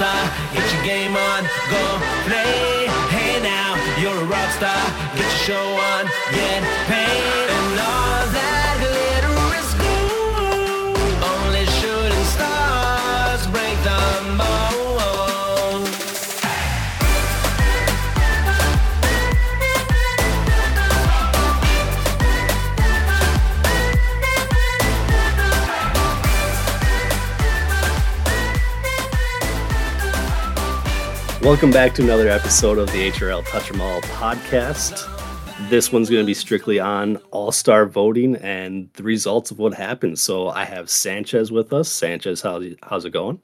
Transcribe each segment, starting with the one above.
star. Get your game on, go play. Hey now, you're a rock star. Get your show on, get paid. Welcome back to another episode of the HRL Touch 'em All podcast. This one's going to be strictly on All Star voting and the results of what happened. So I have Sanchez with us. Sanchez, how's how's it going?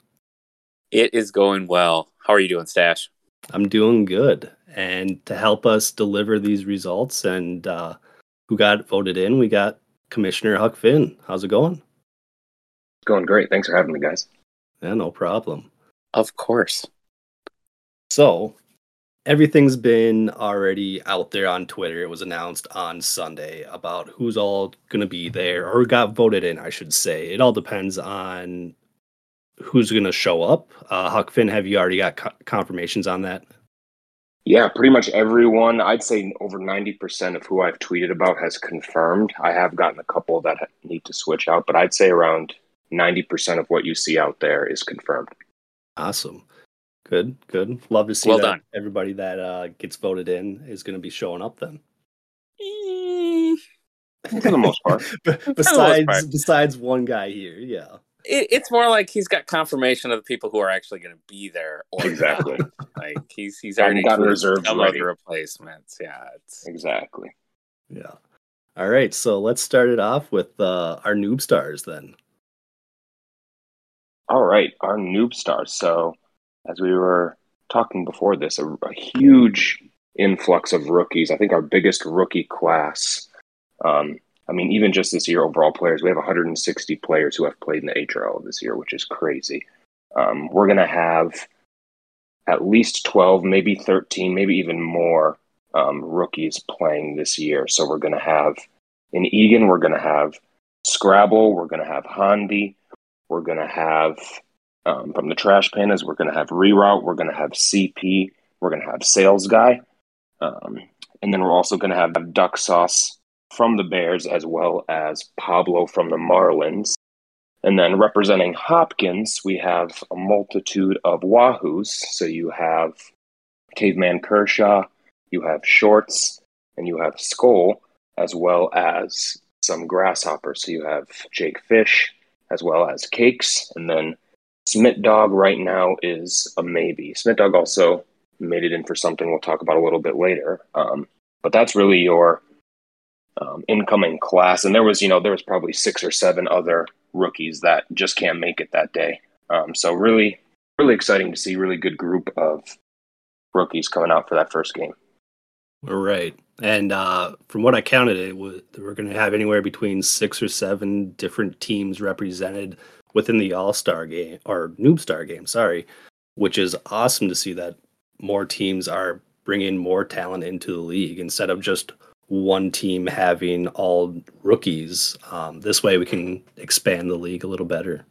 It is going well. How are you doing, Stache? I'm doing good. And to help us deliver these results and uh, who got voted in, we got Commissioner Huck Finn. How's it going? It's going great. Thanks for having me, guys. Yeah, no problem. Of course. So, everything's been already out there on Twitter. It was announced on Sunday about who's all going to be there or got voted in, I should say. It all depends on who's going to show up. Uh, Huck Finn, have you already got co- confirmations on that? Yeah, pretty much everyone, I'd say over 90% of who I've tweeted about has confirmed. I have gotten a couple that need to switch out, but I'd say around 90% of what you see out there is confirmed. Awesome. Good, good. Love to see Well that done. everybody that uh, gets voted in is going to be showing up then. For the most part. besides part. besides one guy here, yeah. It, it's more like he's got confirmation of the people who are actually going to be there. Or Exactly. like he's he's already got tweeted reserves some ready. other replacements. Yeah, it's Exactly. Yeah. All right, so let's start it off with uh, our noob stars then. All right, our noob stars. So, as we were talking before this, a, a huge influx of rookies. I think our biggest rookie class. Um, I mean, even just this year, overall players, we have 160 players who have played in the HRL this year, which is crazy. Um, we're going to have at least 12, maybe 13, maybe even more um, rookies playing this year. So, we're going to have in Eagan, we're going to have Scrabble, we're going to have Handy, we're going to have um, from the trash pandas, we're going to have reroute, we're going to have CP, we're going to have sales guy, um, and then we're also going to have duck sauce from the Bears as well as Pablo from the Marlins. And then representing Hopkins, we have a multitude of Wahoos. So you have Caveman Kershaw, you have Shorts, and you have Skull, as well as some Grasshoppers. So you have Jake Fish, as well as Cakes, and then Smith Dog right now is a maybe. Smith Dog also made it in for something we'll talk about a little bit later. Um, but that's really your um, incoming class. And there was, you know, there was probably six or seven other rookies that just can't make it that day. Um, so really, really exciting to see. Really good group of rookies coming out for that first game. All right. And uh, from what I counted, it was, we're going to have anywhere between six or seven different teams represented within the All Star game or Noob Star game, sorry, which is awesome to see that more teams are bringing more talent into the league instead of just one team having all rookies. Um, this way we can expand the league a little better.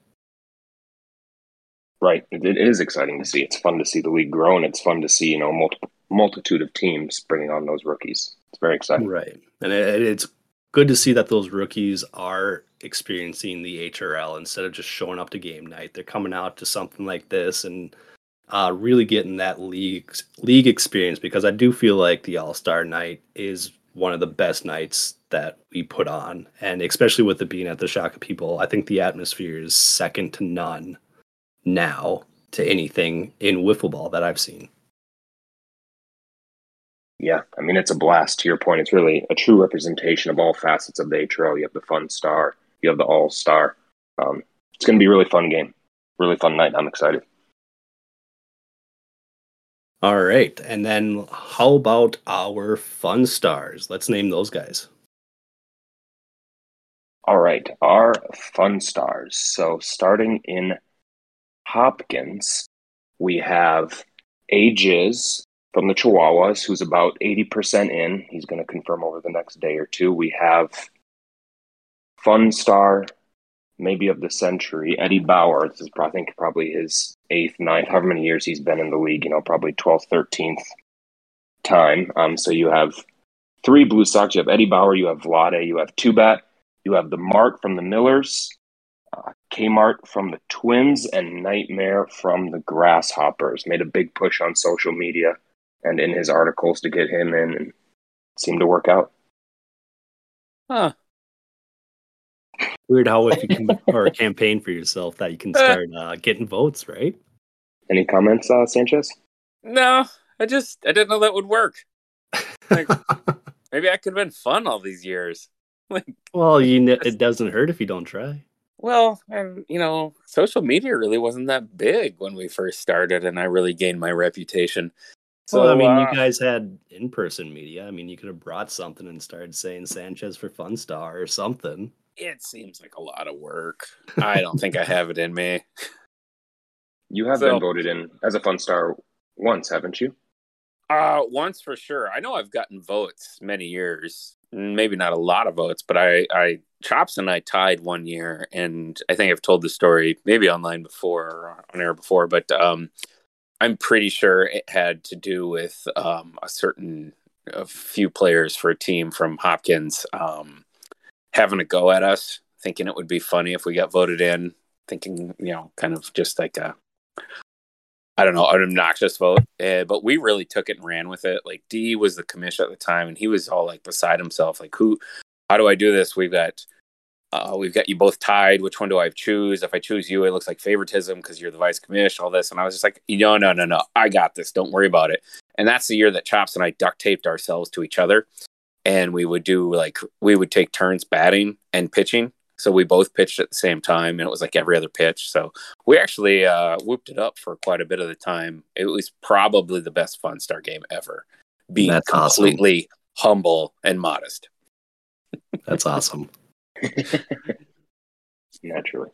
Right. It, it is exciting to see. It's fun to see the league grow, and it's fun to see, you know, multiple multitude of teams bringing on those rookies. It's very exciting. Right. And it, it's good to see that those rookies are experiencing the HRL instead of just showing up to game night. They're coming out to something like this and uh, really getting that league league experience because I do feel like the All Star night is one of the best nights that we put on, and especially with it being at the Shakopee, I think the atmosphere is second to none now to anything in wiffle ball that I've seen. Yeah, I mean it's a blast. To your point, it's really a true representation of all facets of the HRL. You have the fun star, you have the all star. Um, it's going to be a really fun game, really fun night. I'm excited. All right. And then how about our fun stars? Let's name those guys. All right, our fun stars. So starting in Hopkins, we have Ages from the Chihuahuas, who's about 80% in. He's going to confirm over the next day or two. We have Fun Star, maybe of the century, Eddie Bauer. This is, I think, probably his eighth, ninth, however many years he's been in the league, you know, probably 12th, 13th time. Um, so you have three Blue Sox. You have Eddie Bauer, you have Vlade, you have Tubat, you have the Mart from the Millers, uh, Kmart from the Twins, and Nightmare from the Grasshoppers. Made a big push on social media and in his articles to get him in, and seemed to work out. Huh. Weird how if you can or a campaign for yourself that you can start uh, getting votes, right? Any comments, uh, Sanchez? No, I just I didn't know that would work. Like, maybe I could have been fun all these years. Like, well, you kn- it doesn't hurt if you don't try. well, and you know, social media really wasn't that big when we first started, and I really gained my reputation. So well, I mean, uh, you guys had in-person media. I mean, you could have brought something and started saying Sanchez for Fun Star or something. it seems like a lot of work. I don't think I have it in me. You have So- been voted in as a fun star once, haven't you? Uh, once for sure. I know I've gotten votes many years. Maybe not a lot of votes, but I, I, Chops and I tied one year, and I think I've told the story maybe online before or on air before, but um, I'm pretty sure it had to do with um, a certain a few players for a team from Hopkins um, having a go at us, thinking it would be funny if we got voted in, thinking you know, kind of just like a I don't know, an obnoxious vote. Uh, but we really took it and ran with it. Like D was the commissioner at the time, and he was all like beside himself. Like, who? How do I do this? We've got, uh, we've got you both tied. Which one do I choose? If I choose you, it looks like favoritism because you're the vice commish. All this, and I was just like, no, no, no, no. I got this. Don't worry about it. And that's the year that Chops and I duct taped ourselves to each other, and we would do like we would take turns batting and pitching. So we both pitched at the same time, and it was like every other pitch. So we actually uh, whooped it up for quite a bit of the time. It was probably the best Fun Star game ever, being That's awesome. completely humble and modest. That's awesome. Naturally.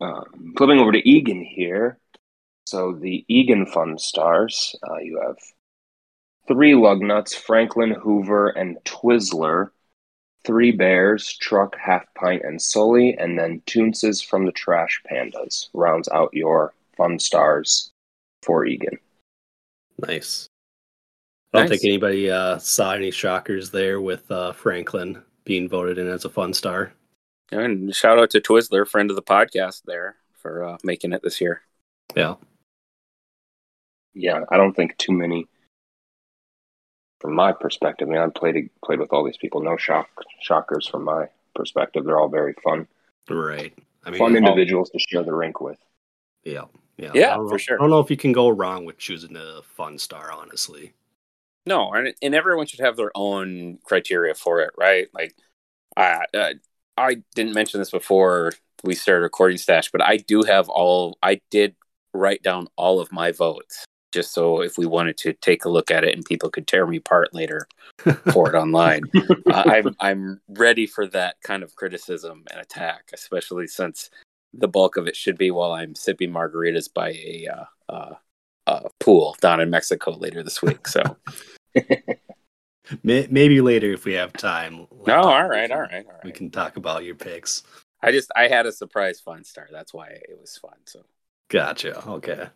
Um, flipping over to Eagan here. So the Eagan Fun Stars, uh, you have three Lugnuts, Franklin, Hoover, and Twizzler. Three Bears, Truck, Half Pint, and Sully, and then Toonces from the Trash Pandas rounds out your Fun Stars for Eagan. Nice. I don't Nice. think anybody uh, saw any shockers there with uh, Franklin being voted in as a Fun Star. And shout out to Twizzler, friend of the podcast, there for uh, making it this year. Yeah. Yeah, I don't think too many. From my perspective, I mean, I've played played with all these people. No shock shockers from my perspective. They're all very fun, Right. I mean, fun individuals to share the rink with. yeah. Yeah, Yeah, for know- sure. I don't know if you can go wrong with choosing a Fun Star, honestly. No, and and everyone should have their own criteria for it, right? Like, I uh, I didn't mention this before we started recording Stache, but I do have all. I did write down all of my votes, just so if we wanted to take a look at it and people could tear me apart later for it online. uh, I'm I'm ready for that kind of criticism and attack, especially since the bulk of it should be while I'm sipping margaritas by a uh, uh, uh, pool down in Mexico later this week. So. May- Maybe later if we have time. No, all right, all right, all We can talk about your picks. I just I had a surprise fun star. That's why it was fun. So Gotcha. Okay.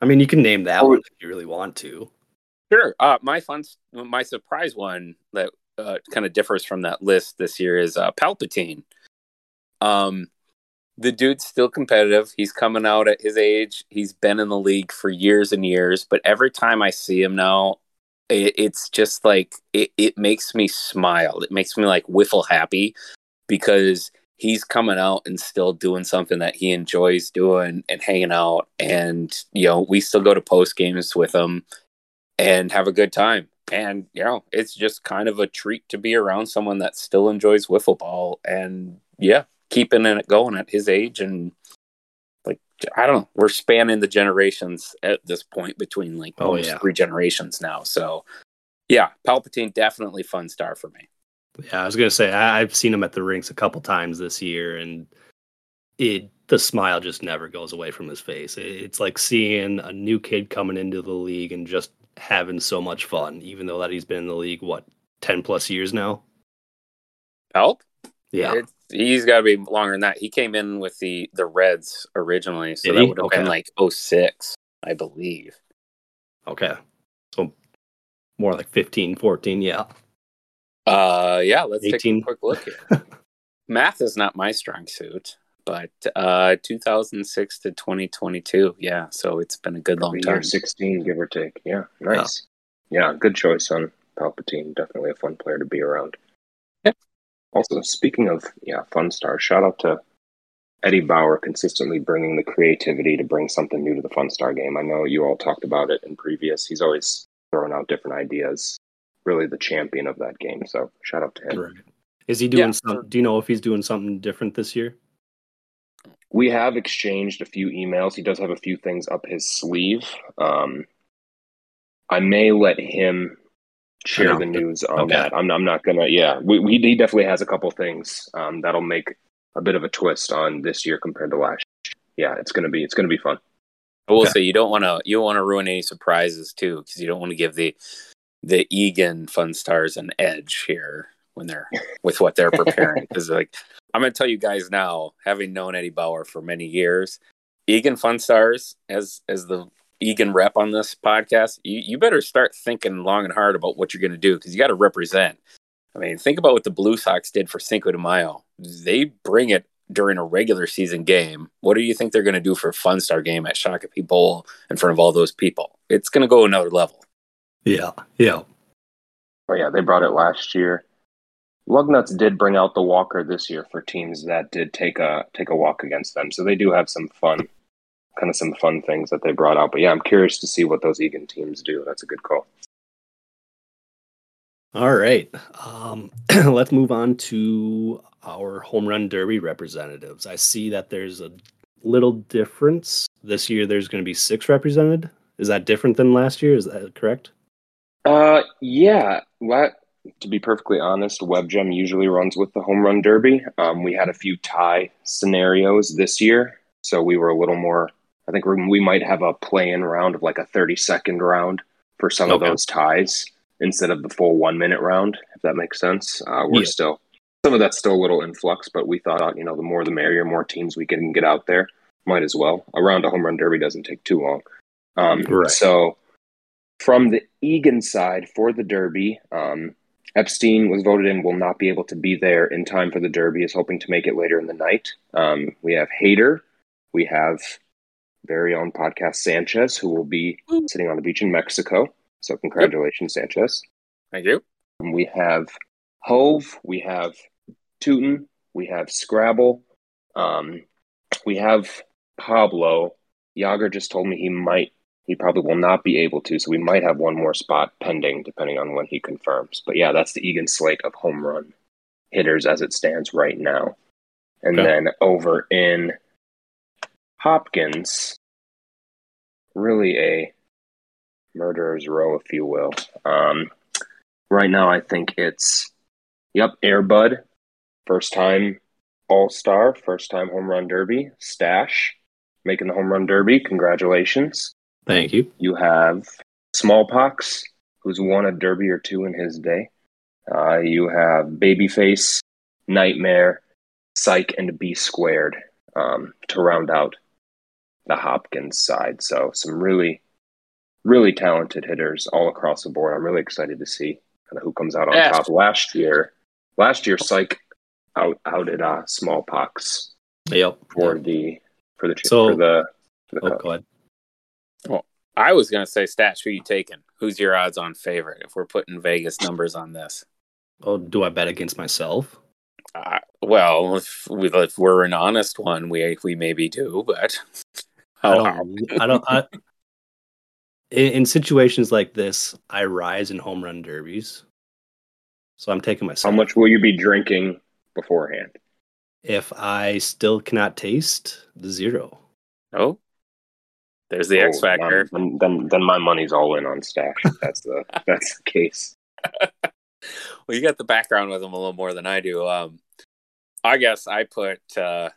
I mean, you can name that Or- one if you really want to. sure. Uh, my fun, my surprise one that uh, kind of differs from that list this year is uh, Palpatine. Um, the dude's still competitive. He's coming out at his age. He's been in the league for years and years. But every time I see him now, it, it's just like it, it makes me smile. It makes me like whiffle happy because he's coming out and still doing something that he enjoys doing and hanging out. And, you know, we still go to post games with him and have a good time. And, you know, it's just kind of a treat to be around someone that still enjoys wiffle ball and, yeah, keeping it going at his age. And, I don't know, we're spanning the generations at this point between like Oh, almost yeah. three generations now. So, yeah, Palpatine definitely fun star for me. Yeah, I was gonna say I, I've seen him at the rinks a couple times this year, and it the smile just never goes away from his face. It- it's like seeing a new kid coming into the league and just having so much fun, even though that he's been in the league what ten plus years now. Palp? Yeah. It's, he's got to be longer than that. He came in with the the Reds originally, so Did that would have Okay. been like 06, I believe. Okay. So more like 15, 14. Yeah. Uh, yeah, let's take a quick look here. Math is not my strong suit, but uh, 2006 to 2022, yeah. So it's been a good long Year time. 16, give or take. Yeah, nice. Yeah, good choice on Palpatine. Definitely a fun player to be around. Yep. Also, speaking of yeah, fun stars, shout out to Eddie Bauer consistently bringing the creativity to bring something new to the Fun Star game. I know you all talked about it in previous. He's always throwing out different ideas. Really, the champion of that game. So shout out to him. Right. Is he doing Yeah. some? Do you know if he's doing something different this year? We have exchanged a few emails. He does have a few things up his sleeve. Um, I may let him share the news on Okay. that. I'm, I'm not gonna. Yeah, we, we he definitely has a couple things um, that'll make a bit of a twist on this year compared to last. year. Yeah, it's gonna be it's gonna be fun. I will Okay. say you don't want to you don't want to ruin any surprises too, because you don't want to give the the Eagan Fun Stars an edge here when they're with what they're preparing. Because like I'm going to tell you guys now, having known Eddie Bauer for many years, Eagan Fun Stars as as the Eagan rep on this podcast, you, you better start thinking long and hard about what you're going to do because you got to represent. I mean, think about what the Blue Sox did for Cinco de Mayo. They bring it during a regular season game. What do you think they're going to do for a Fun Star game at Shakopee Bowl in front of all those people? It's going to go another level. Yeah. Yeah. Oh yeah, they brought it last year. Lugnuts did bring out the Walker this year for teams that did take a take a walk against them. So they do have some fun, kind of some fun things that they brought out. But yeah, I'm curious to see what those Eagan teams do. That's a good call. All right. Um, let's move on to our home run derby representatives. I see that there's a little difference. This year there's going to be six represented. Is that different than last year? Is that correct? Uh, yeah. Let, to be perfectly honest, WebGem usually runs with the home run derby. Um, we had a few tie scenarios this year, so we were a little more. I think we we might have a play-in round of like a 30-second round for some of those ties instead of the full one-minute round. If that makes sense, uh, we're Yeah. still some of that's still a little in flux, but we thought, you know, the more the merrier, more teams we can get out there, might as well. A round of home run derby doesn't take too long. Um, Right. So from the Eagan side for the Derby, um, Epstein was voted in, will not be able to be there in time for the Derby, is hoping to make it later in the night. Um, we have Hater. We have very own podcast Sanchez, who will be sitting on the beach in Mexico. So congratulations, Sanchez. Thank you. We have Hove, we have Tootin, we have Scrabble, um, we have Pablo. Yager just told me he might, he probably will not be able to, so we might have one more spot pending depending on when he confirms. But yeah, that's the Eagan slate of home run hitters as it stands right now. And Okay. then over in Hopkins, really a murderer's row, if you will. Um, right now, I think it's yep, Airbud, first time All Star, first time home run derby, Stache, making the home run derby. Congratulations. Thank you. You have Smallpox, who's won a derby or two in his day. Uh, you have Babyface, Nightmare, Psych, and B Squared um, to round out the Hopkins side. So some really, really talented hitters all across the board. I'm really excited to see kind of who comes out on Yeah. top. Last year, last year Psych out outed uh, Smallpox Yep. for the for the So- for the for the Oh, cup. go ahead. Well, I was going to say, Stache, who you taking? Who's your odds on favorite if we're putting Vegas numbers on this? Oh, do I bet against myself? Uh, well, if, we, if we're an honest one, we we maybe do, but I don't. I don't. I, in, in situations like this, I rise in home run derbies. So I'm taking my. How much will you be drinking beforehand? If I still cannot taste the zero. oh, there's the X Oh, factor. Then, then, then my money's all in on Stache. That's the that's the case. Well, you got the background with them a little more than I do. Um, I guess I put uh,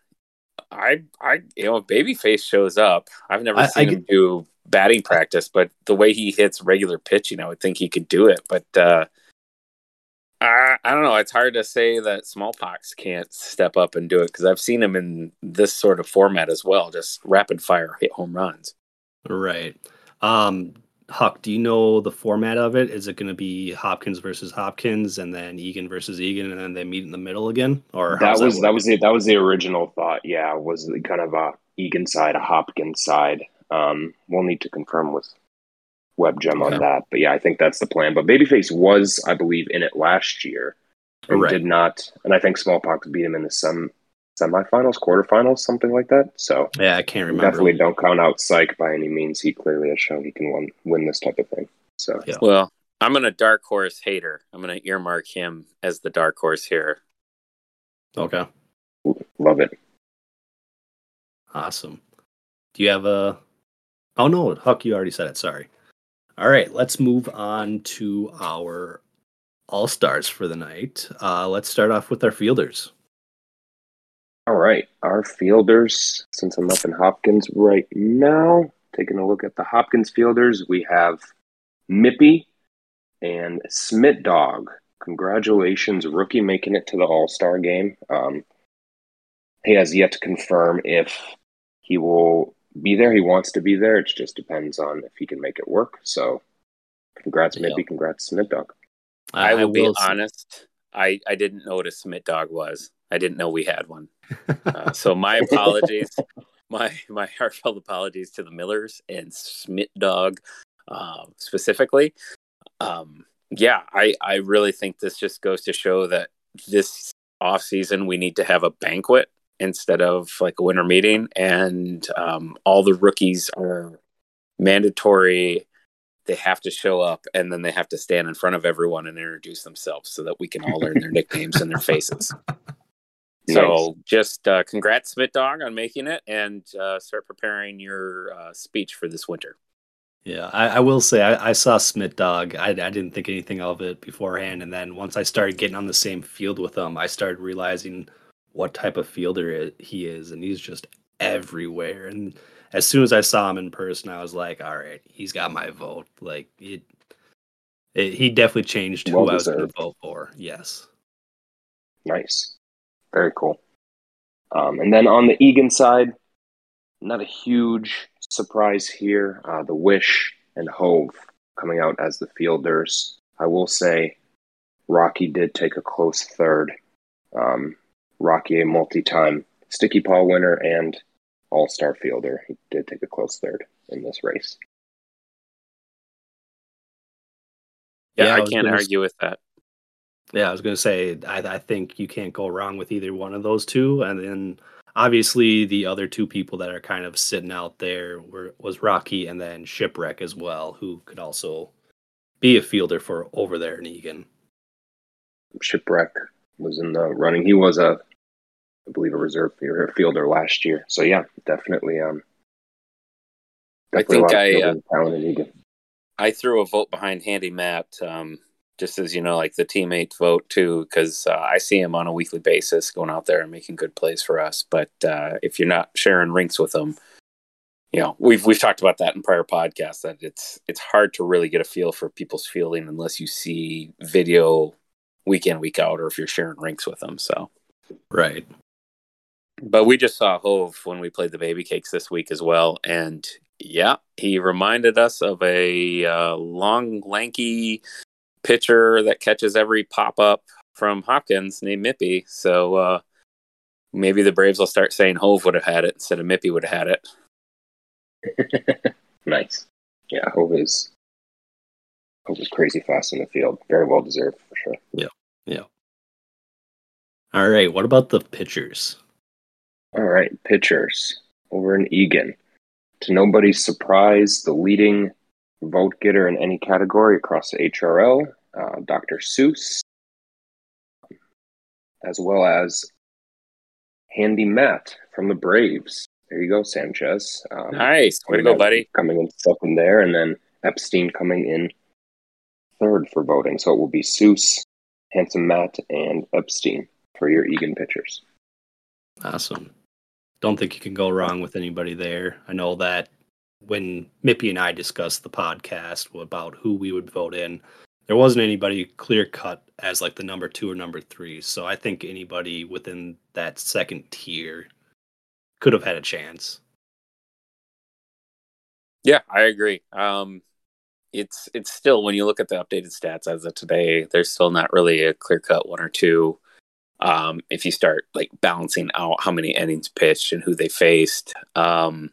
I I you know if Babyface shows up. I've never I- seen I him do batting practice, but the way he hits regular pitching, I would think he could do it. But uh, I I don't know. It's hard to say that smallpox can't step up and do it because I've seen him in this sort of format as well, just rapid fire hit home runs. Right. Um, Huck, do you know the format of it? Is it going to be Hopkins versus Hopkins, and then Eagan versus Eagan, and then they meet in the middle again? Or that was that, work? was it. That was the original thought. Yeah, was kind of a Eagan side, a Hopkins side. Um, we'll need to confirm with WebGem Okay. on that, but yeah, I think that's the plan. But Babyface was, I believe, in it last year and Right. did not. And I think Smallpox beat him in the sem semifinals, quarterfinals, something like that. So Yeah, I can't remember. definitely don't count out Psych by any means. He clearly has shown he can win, win this type of thing. So Yeah. Well, I'm gonna dark horse hater. I'm gonna earmark him as the dark horse here. Okay, love it. awesome. Do you have a? Oh no, Huck, you already said it. Sorry. All right, let's move on to our all stars for the night. Uh, let's start off with our fielders. All right, our fielders. Since I'm up in Hopkins right now, taking a look at the Hopkins fielders, we have Mippy and Smith Dog. Congratulations, rookie, making it to the All Star game. Um, he has yet to confirm if he will be there. He wants to be there. It just depends on if he can make it work. So, congrats, Yeah. Mippy. Congrats, Smith Dog. I will be will say- honest. I, I didn't know what a Smith dog was. I didn't know we had one. Uh, so my apologies. my my heartfelt apologies to the Millers and Smith Dog uh, specifically. Um, yeah, I I really think this just goes to show that this off season we need to have a banquet instead of like a winter meeting, and um, all the rookies are mandatory. They have to show up, and then they have to stand in front of everyone and introduce themselves so that we can all learn their nicknames and their faces. So just uh, congrats, Smith Dog, on making it, and uh, start preparing your uh, speech for this winter. Yeah, I, I will say I, I saw Smith Dog. I, I didn't think anything of it beforehand, and then once I started getting on the same field with him, I started realizing what type of fielder i- he is, and he's just everywhere. And as soon as I saw him in person, I was like, "All right, he's got my vote." Like it, it he definitely changed who I was going to vote for. Yes. Nice. Very cool. Um, and then on the Eagan side, not a huge surprise here. Uh, the Wish and Hove coming out as the fielders. I will say Rocky did take a close third. Um, Rocky, a multi time Sticky Paw winner and All Star fielder. He did take a close third in this race. Yeah, Yeah, I I can't gonna s- argue with that. Yeah, I was going to say I, I think you can't go wrong with either one of those two, and then obviously the other two people that are kind of sitting out there were was Rocky and then Shipwreck as well, who could also be a fielder for over there in Eagan. Shipwreck was in the running. He was a, I believe, a reserve fielder, fielder last year. So yeah, definitely. Um, I definitely a lot think I, uh, fielding talent in Eagan. I threw a vote behind Handy Matt, um, just as you know, like the teammate vote too, because uh, I see him on a weekly basis going out there and making good plays for us. But uh, if you're not sharing rinks with him, you know we've we've talked about that in prior podcasts that it's it's hard to really get a feel for people's fielding unless you see video week in week out, or if you're sharing rinks with them. So. Right. But we just saw Hove when we played the baby cakes this week as well, and yeah, he reminded us of a uh, long, lanky pitcher that catches every pop up from Hopkins named Mippy. So uh, maybe the Braves will start saying Hove would have had it instead of Mippy would have had it. nice. Yeah, Hove is Hove is crazy fast in the field. Very well deserved for sure. Yeah. Yeah. All right. What about the pitchers? All right, pitchers over in Eagan. To nobody's surprise, the leading vote getter in any category across the HRL, uh, Dr. Seuss, as well as Handy Matt from the Braves. There you go, Sanchez. Um, Nice, way to go, buddy. Coming in second there, and then Epstein coming in third for voting. So it will be Seuss, Handsome Matt, and Epstein for your Eagan pitchers. Awesome. Don't think you can go wrong with anybody there. I know that when Mippy and I discussed the podcast about who we would vote in, there wasn't anybody clear cut as like the number two or number three. So I think anybody within that second tier could have had a chance. Yeah, I agree. Um, it's it's still when you look at the updated stats as of today, there's still not really a clear cut one or two. Um, if you start like balancing out how many innings pitched and who they faced, um,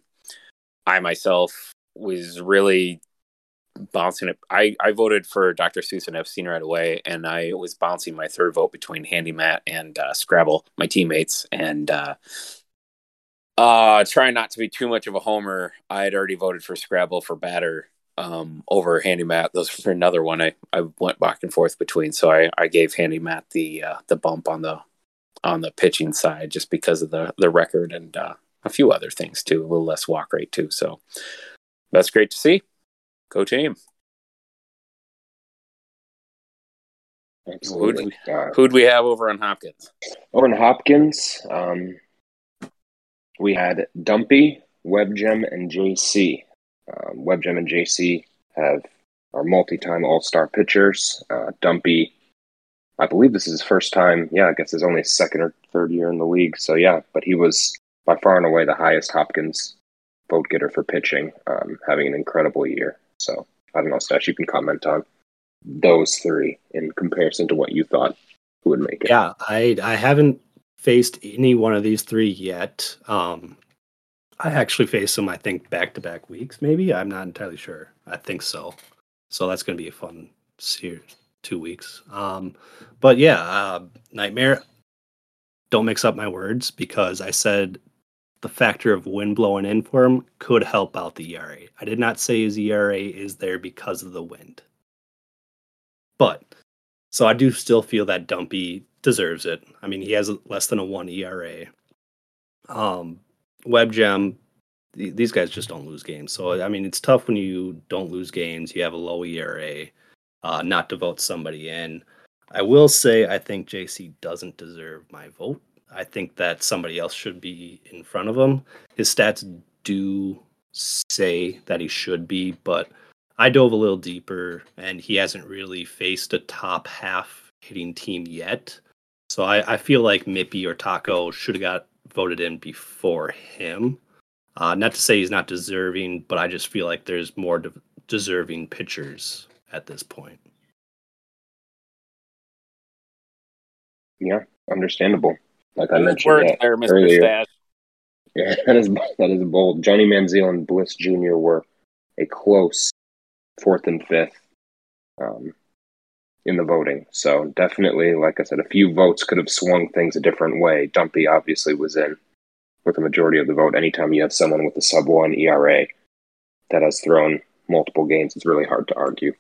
I myself was really bouncing it. I, I voted for Dr. Seuss and Epstein right away, and I was bouncing my third vote between Handy Matt and uh, Scrabble, my teammates, and uh, uh, trying not to be too much of a homer. I had already voted for Scrabble for batter um, over Handy Matt. Those for another one I, I went back and forth between. So I, I gave Handy Matt the uh, the bump on the on the pitching side just because of the the record and uh, a few other things too, a little less walk rate too. So that's great to see. Go team. Absolutely. Who'd, uh, who'd we have over on Hopkins? Over in Hopkins, um, we had Dumpy, WebGem, and JC. Um, WebGem and JC have are multi-time All-Star pitchers. Uh, Dumpy, I believe this is his first time. Yeah, I guess it's only second or third year in the league. So yeah, but he was by far and away the highest Hopkins vote getter for pitching, um, having an incredible year. So I don't know, Stache, you can comment on those three in comparison to what you thought who would make it. Yeah, I I haven't faced any one of these three yet. Um, I actually faced them, I think, back to back weeks. Maybe I'm not entirely sure. I think so. So that's going to be a fun series, two weeks. Um, but yeah, uh, Nightmare. Don't mix up my words because I said the factor of wind blowing in for him could help out the ERA. I did not say his ERA is there because of the wind. But so I do still feel that Dumpy deserves it. I mean, he has less than a one ERA. Um, WebGem, th- these guys just don't lose games. So I mean, it's tough when you don't lose games. You have a low ERA, uh, not to vote somebody in. I will say I think JC doesn't deserve my vote. I think that somebody else should be in front of him. His stats do say that he should be, but I dove a little deeper and he hasn't really faced a top half hitting team yet. So I, I feel like Mippy or Taco should have got voted in before him. Uh, not to say he's not deserving, but I just feel like there's more de- deserving pitchers at this point. Yeah, understandable. Like I mentioned Words that there, Mr. earlier. Stache. Yeah, that is that is bold. Johnny Manziel and Bliss Jr. were a close fourth and fifth um, in the voting. So definitely, like I said, a few votes could have swung things a different way. Dumpy obviously was in with the majority of the vote. Anytime you have someone with a sub one ERA that has thrown multiple games, it's really hard to argue.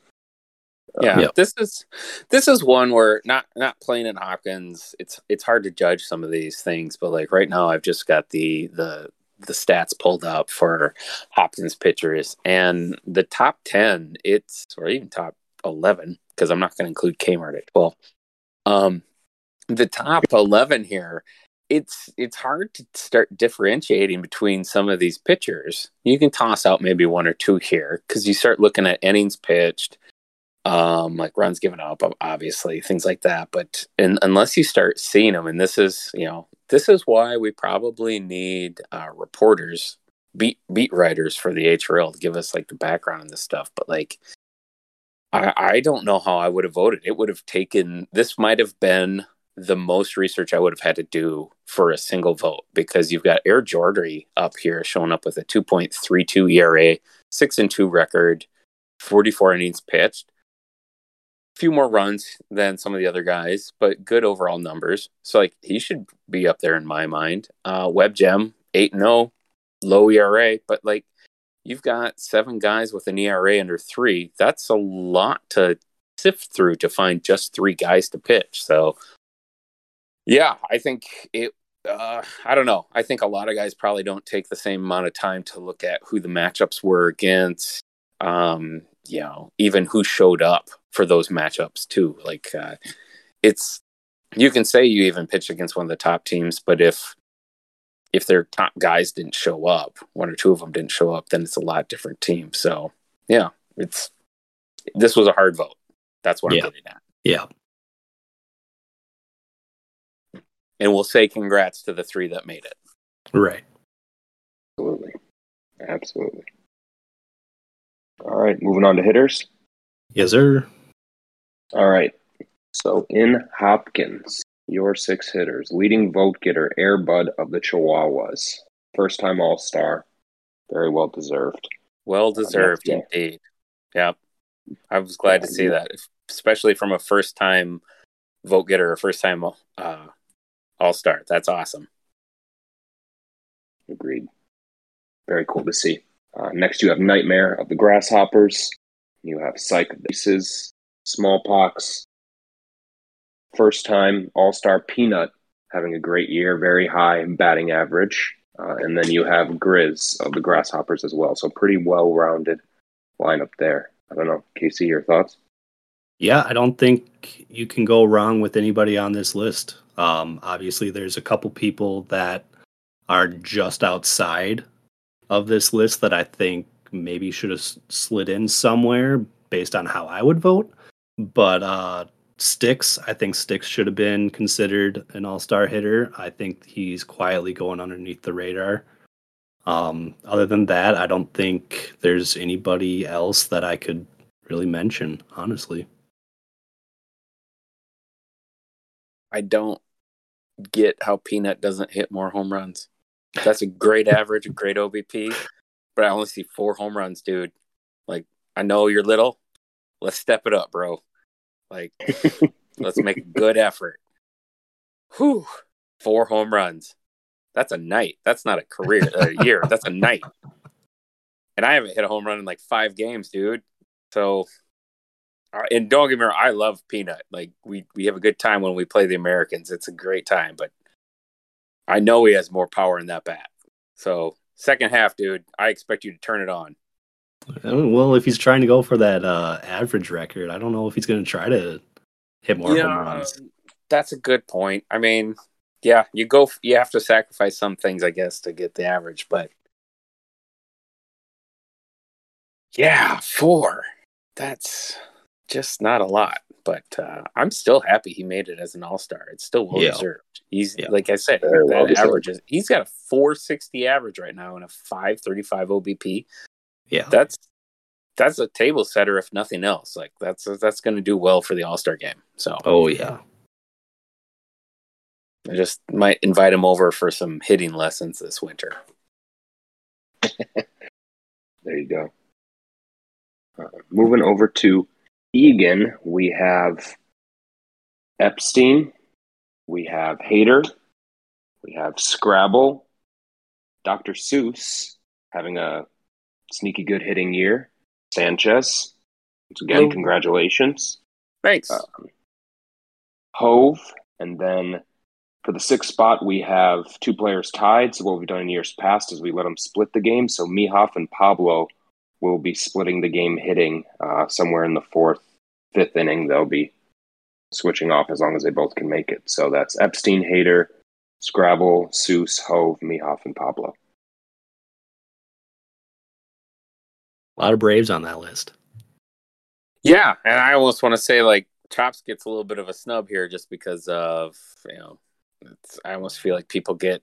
Uh, yeah, Yep. this is this is one where not not playing in Hopkins. It's it's hard to judge some of these things, but like right now, I've just got the the the stats pulled up for Hopkins pitchers, and the top ten, it's or even top eleven because I'm not going to include Kmart at twelve. Um, the top eleven here, it's it's hard to start differentiating between some of these pitchers. You can toss out maybe one or two here because you start looking at innings pitched um, like runs given up, obviously things like that. But in, unless you start seeing them, and this is you know this is why we probably need uh, reporters, beat beat writers for the HRL to give us like the background on this stuff. But like, I I don't know how I would have voted. It would have taken this might have been the most research I would have had to do for a single vote because you've got Air Jordy up here showing up with a 2.32 ERA, six and two record, 44 innings pitched a few more runs than some of the other guys, but good overall numbers. So like he should be up there in my mind. Uh Web Gem, eight and oh, low ERA, but like you've got seven guys with an ERA under three. That's a lot to sift through to find just three guys to pitch. So yeah, I think it uh, I don't know. I think a lot of guys probably don't take the same amount of time to look at who the matchups were against. Um, you know, even who showed up for those matchups too. Like uh, it's you can say you even pitched against one of the top teams, but if if their top guys didn't show up, one or two of them didn't show up, then it's a lot different team. So yeah, it's this was a hard vote. That's what Yeah. I'm getting at. Yeah. And we'll say congrats to the three that made it. Right. Absolutely. Absolutely. All right, moving on to hitters. Yes, sir. All right. So in Hopkins, your six hitters, leading vote getter, Air Bud of the Chihuahuas, first time All Star, very well deserved. Well deserved yeah. indeed. Yeah, I was glad to see Yeah. that, especially from a first time vote getter, a first time uh, all star. That's awesome. Agreed. Very cool to see. Uh, next, you have Nightmare of the Grasshoppers. You have Psych of the Aces, Smallpox. First time All Star Peanut having a great year, very high batting average. Uh, and then you have Grizz of the Grasshoppers as well. So, pretty well rounded lineup there. I don't know. Casey, your thoughts? Yeah, I don't think you can go wrong with anybody on this list. Um, obviously, there's a couple people that are just outside of this list that I think maybe should have slid in somewhere based on how I would vote. But uh, Sticks, I think Sticks should have been considered an all star hitter. I think he's quietly going underneath the radar. Um, other than that, I don't think there's anybody else that I could really mention, honestly. I don't get how Peanut doesn't hit more home runs. That's a great average, a great OBP, but I only see four home runs, dude. Like, I know you're little. Let's step it up, bro. Like, let's make a good effort. Whew. Four home runs. That's a night. That's not a career, a year. That's a night. And I haven't hit a home run in like five games, dude. So, uh, and don't get me wrong, I love Peanut. Like we we have a good time when we play the Americans. It's a great time, but I know he has more power in that bat. So second half, dude, I expect you to turn it on. Uh, Well, if he's trying to go for that uh, average record, I don't know if he's going to try to hit more home runs. that's a good point. I mean, yeah, you go, you have to sacrifice some things, I guess, to get the average, but yeah, four. That's just not a lot. But uh, I'm still happy he made it as an all star. It's still well Yeah. deserved. He's Yeah. like I said, Very well that deserved. average is he's got a 460 average right now and a 535 OBP. Yeah. That's that's a table setter if nothing else. Like that's that's going to do well for the all star game. So Oh, yeah. I just might invite him over for some hitting lessons this winter. There you go. Uh, moving over to Eagan, we have Epstein, we have Hater, we have Scrabble, Dr. Seuss having a sneaky good hitting year, Sanchez. Once again, Hello. congratulations. Thanks. Um, Hove, and then for the sixth spot, we have two players tied. So what we've done in years past is we let them split the game. So Mihoff and Pablo will be splitting the game, hitting uh, somewhere in the fourth, fifth inning. They'll be switching off as long as they both can make it. So that's Epstein, Hater, Scrabble, Seuss, Hove, Mihoff, and Pablo. A lot of Braves on that list. Yeah, and I almost want to say like Chops gets a little bit of a snub here just because of you know, it's, I almost feel like people get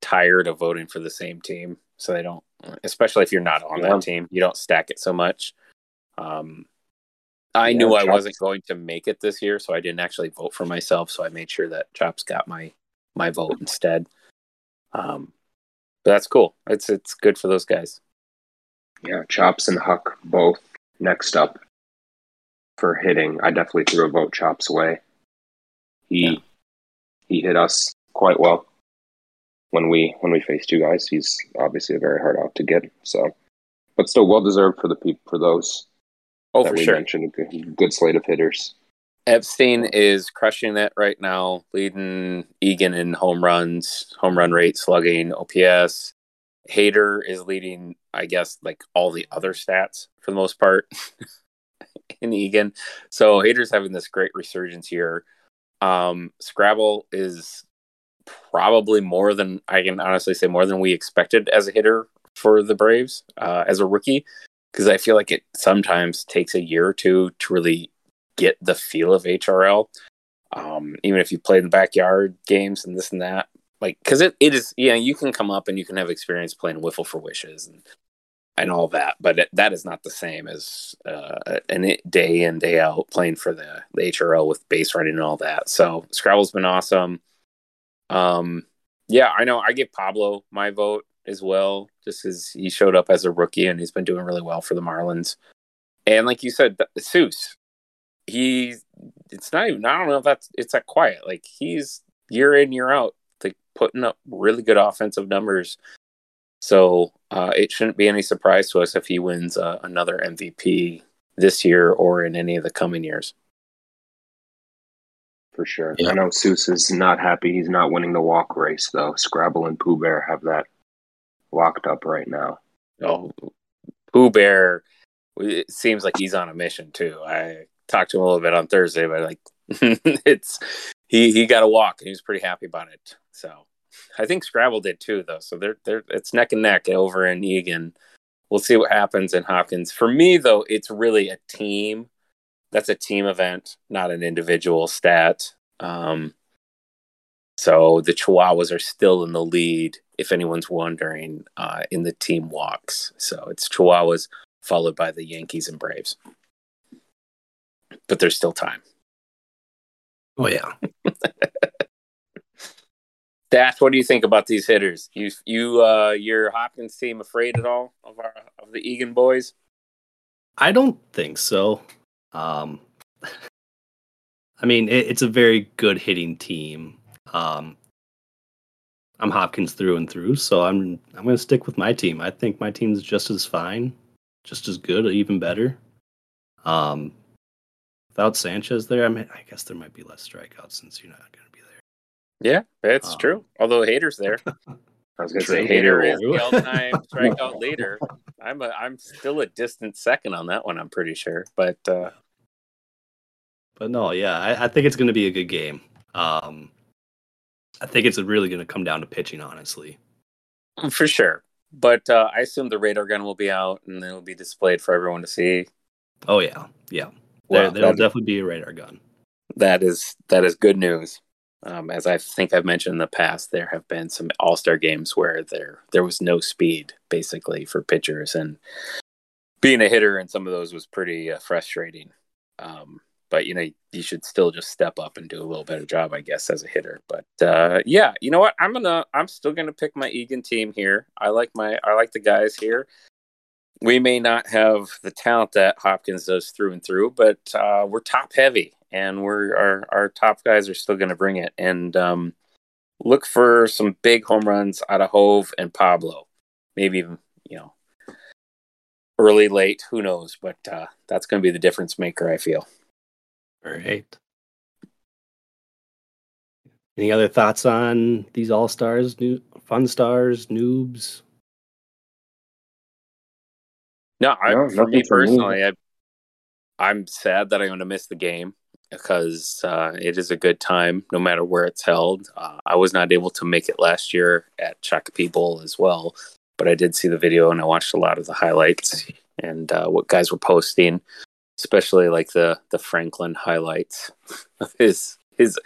tired of voting for the same team, so they don't. Especially if you're not on Yeah. that team, you don't stack it so much. Um, I Yeah, knew I wasn't going to make it this year, so I didn't actually vote for myself. So I made sure that Chops got my my vote instead. Um, but that's cool. It's it's good for those guys. Yeah, Chops and Huck both next up for hitting. I definitely threw a vote Chops way. He Yeah. he hit us quite well when we when we faced you guys. He's obviously a very hard out to get. So, but still well deserved for the people for those Oh, for sure. mentioned. Good slate of hitters. Epstein is crushing it right now, leading Eagan in home runs, home run rate, slugging, OPS. Hater is leading, I guess, like all the other stats for the most part in Eagan. So Hater's having this great resurgence here. Um, Scrabble is probably more than I can honestly say more than we expected as a hitter for the Braves uh, as a rookie because I feel like it sometimes takes a year or two to really get the feel of HRL. Um, even if you play in the backyard games and this and that, like because it, it is yeah you can come up and you can have experience playing Wiffle for Wishes and and all that, but it, that is not the same as uh, an day in day out playing for the, the HRL with base running and all that. So Scrabble's been awesome. Um, yeah, I know. I give Pablo my vote as well, just as he showed up as a rookie and he's been doing really well for the Marlins. And like you said, Seuss, he it's not even I don't know if that's it's that quiet. Like he's year in year out, putting up really good offensive numbers. So uh, it shouldn't be any surprise to us if he wins uh, another MVP this year or in any of the coming years. For sure. Yeah. I know Seuss is not happy he's not winning the walk race though. Scrabble and Pooh Bear have that locked up right now. Oh, Pooh Bear, it seems like he's on a mission too. I talked to him a little bit on Thursday, but like it's he he got a walk and he was pretty happy about it. So I think Scrabble did too, though. So they're they're it's neck and neck over in Eagan. We'll see what happens in Hopkins. For me, though, it's really a team. That's a team event, not an individual stat. Um, so the Chihuahuas are still in the lead, if anyone's wondering, uh, in the team walks. So it's Chihuahuas followed by the Yankees and Braves. But there's still time. Oh yeah. Dash, what do you think about these hitters? You you uh your Hopkins team afraid at all of our of the Eagan boys? I don't think so. Um I mean, it, it's a very good hitting team. Um I'm Hopkins through and through, so I'm I'm going to stick with my team. I think my team's just as fine, just as good, even better. Um without Sanchez there, I mean, I guess there might be less strikeouts since you're not there. Yeah, that's um, true. Although Hater's there. I was going to say Hater is the all-time strikeout leader. I'm a, I'm still a distant second on that one. I'm pretty sure, but uh, but no, yeah, I, I think it's going to be a good game. Um, I think it's really going to come down to pitching, honestly. For sure, but uh, I assume the radar gun will be out and it will be displayed for everyone to see. Oh yeah, yeah. Well, there, will definitely be a radar gun. That is that is good news. Um, as I think I've mentioned in the past, there have been some All Star games where there there was no speed basically for pitchers, and being a hitter in some of those was pretty uh, frustrating. Um, but you know, you should still just step up and do a little better job, I guess, as a hitter. But uh, yeah, you know what? I'm gonna I'm still gonna pick my Eagan team here. I like my I like the guys here we may not have the talent that Hopkins does through and through, but uh, we're top heavy, and we're our our top guys are still going to bring it. And um, look for some big home runs out of Hove and Pablo, maybe even you know early, late, who knows? But uh, that's going to be the difference maker, I feel. All right. Any other thoughts on these all stars, new fun stars, noobs? No, I, no for me personally, I, I'm sad that I'm going to miss the game because uh, it is a good time no matter where it's held. Uh, I was not able to make it last year at Shakopee Bowl as well, but I did see the video and I watched a lot of the highlights and uh, what guys were posting, especially like the the Franklin highlights of his his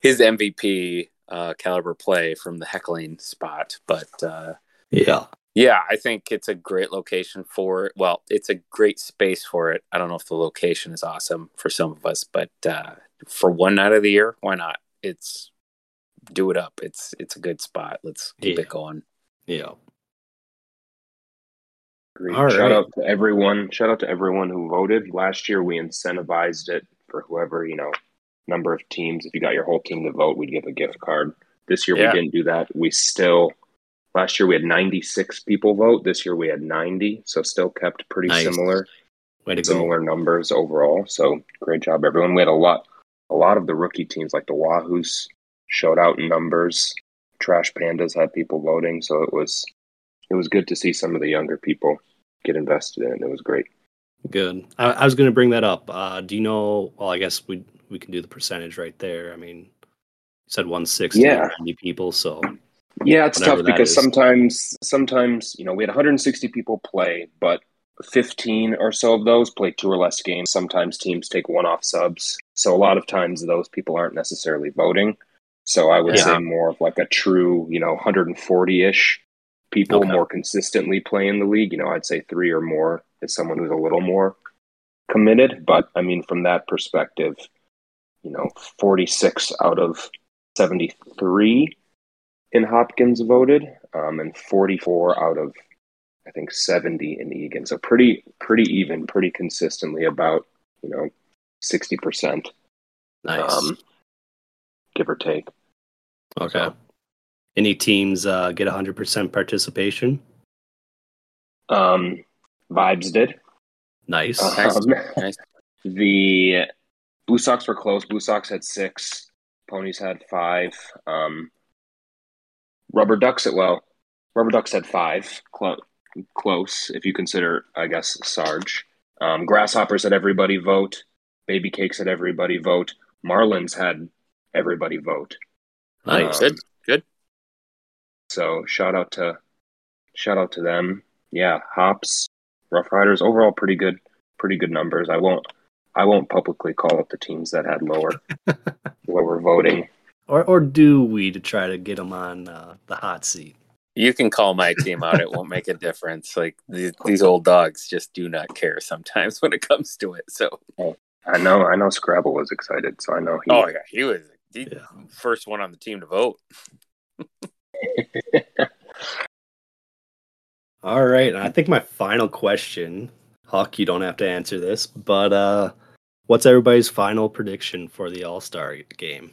his MVP uh, caliber play from the heckling spot. But uh, yeah, yeah, I think it's a great location for it. Well, it's a great space for it. I don't know if the location is awesome for some of us, but uh, for one night of the year, why not? It's do it up. It's it's a good spot. Let's keep yeah. it going. Yeah. Great. All shout right. out to everyone. Shout out to everyone who voted. Last year we incentivized it for whoever, you know, number of teams. If you got your whole team to vote, we'd give a gift card. This year yeah. we didn't do that. We still Last year we had 96 people vote. This year we had 90, so still kept pretty nice. similar, similar go. numbers overall. So great job, everyone. We had a lot, a lot of the rookie teams like the Wahoos showed out in numbers. Trash Pandas had people voting, so it was it was good to see some of the younger people get invested in it. It was great. Good. I, I was going to bring that up. Uh, do you know? Well, I guess we we can do the percentage right there. I mean, you said 160 yeah. 90 people, so yeah, it's tough because sometimes, sometimes you know, we had 160 people play, but 15 or so of those play two or less games. Sometimes teams take one off subs. So a lot of times those people aren't necessarily voting. So I would Yeah. say more of like a true, you know, 140 ish people Okay. more consistently play in the league. You know, I'd say three or more is someone who's a little more committed. But I mean, from that perspective, you know, 46 out of 73 in Hopkins voted, um, and 44 out of I think 70 in Eagan. So pretty pretty even, pretty consistently about you know 60 percent, Nice. um, give or take. okay. Any teams uh, get 100% participation? Um, Vibes did. Nice. Nice. Um, Nice. The Blue Sox were close. Blue Sox had six. Ponies had five. Um, Rubber Ducks at well, Rubber Ducks had five. Clo- close if you consider, I guess, Sarge. Um, Grasshoppers had everybody vote. Baby Cakes had everybody vote. Marlins had everybody vote. Nice. Um, Good. Good. So shout out to shout out to them. Yeah, Hops, Rough Riders, overall pretty good, pretty good numbers. I won't I won't publicly call up the teams that had lower lower voting. Or, or do we to try to get them on uh, the hot seat? You can call my team out. It won't make a difference. Like these, these old dogs just do not care sometimes when it comes to it. So, I know I know Scrabble was excited, so I know he oh yeah, he was the Yeah. first one on the team to vote. All right. and I think my final question, Huck, you don't have to answer this, but uh, what's everybody's final prediction for the All Star game?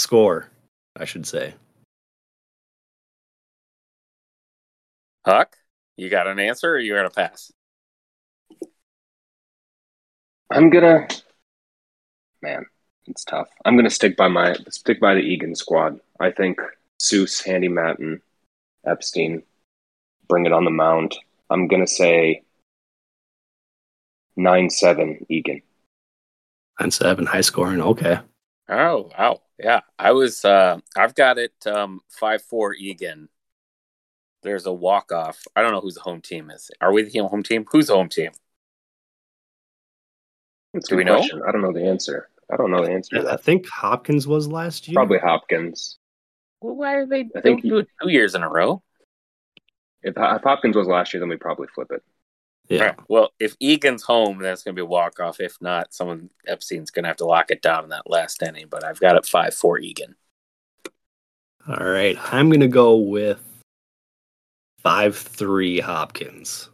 Score, I should say. Huck, you got an answer, or you got to pass? I'm gonna man, it's tough. I'm gonna stick by my stick by the Eagan squad. I think Seuss, Handy Matt, and Epstein bring it on the mound. I'm gonna say nine seven Eagan. Nine seven, high scoring. Okay. Oh wow, yeah. I was. Uh, I've got it. Um, five four Eagan. There's a walk off. I don't know whose the home team is. Are we the home team? Who's the home team? That's Do we good know? I don't know the answer. I don't know the answer to I think Hopkins was last year. Probably Hopkins. Well, why are they? I think don't do it two years in a row. If, if Hopkins was last year, then we probably flip it. Yeah. Right. Well, if Eagan's home, that's going to be a walk off. If not, someone Epstein's going to have to lock it down in that last inning. But I've got it five four Egan. All right. I'm going to go with 5 3 Hopkins.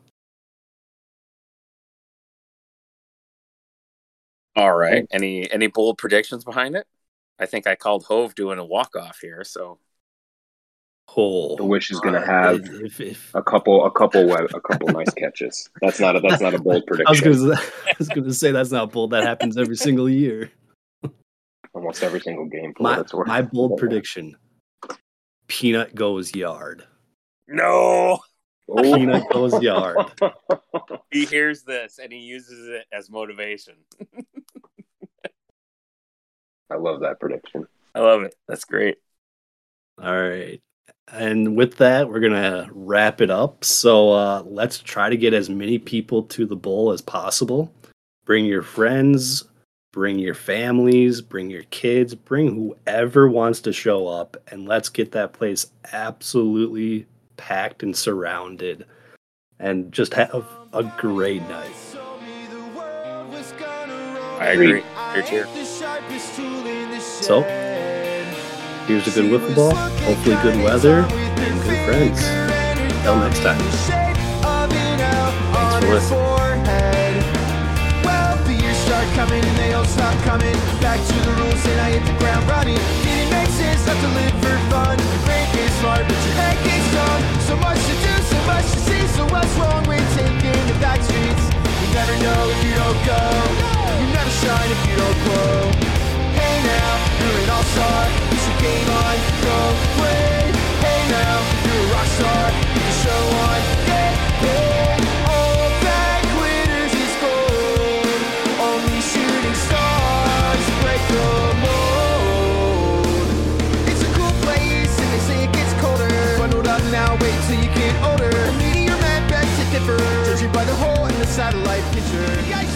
All right. Oh. Any any bold predictions behind it? I think I called Hove doing a walk off here. So Oh, The wish is gonna uh, have If, if, A couple, a couple, web, a couple nice catches. That's not a that's not a bold prediction. I was going to say that's not bold. That happens every single year. Almost every single game. For what My it's worth. my bold prediction: Peanut goes yard. no, Peanut goes yard. he hears this and he uses it as motivation. I love that prediction. I love it. That's great. All right. And with that, we're gonna wrap it up. So uh, let's try to get as many people to the bowl as possible. Bring your friends, bring your families, bring your kids, bring whoever wants to show up, and let's get that place absolutely packed and surrounded, and just have a great night. I agree. You're Here. So, here's a good wiffle ball, hopefully good weather, and good friends. Until next time. Thanks for listening. Well, the years start coming and they all stop coming. Back to the rules and I hit the ground running. Didn't make sense not to live for fun. Is smart, but your head gets dumb. So much to do, so much to see. So what's wrong with taking the back streets? You never know if you don't go. You never shine if you don't glow. Hey now, you're an all-star. Game on, go play. Hey now, you're a rock star. Put the show on, get paid. All that glitters is gold. Only shooting stars break the mold. It's a cool place, and they say it gets colder. Bundled up now, wait till you get older. A meteor back to get satellite picture.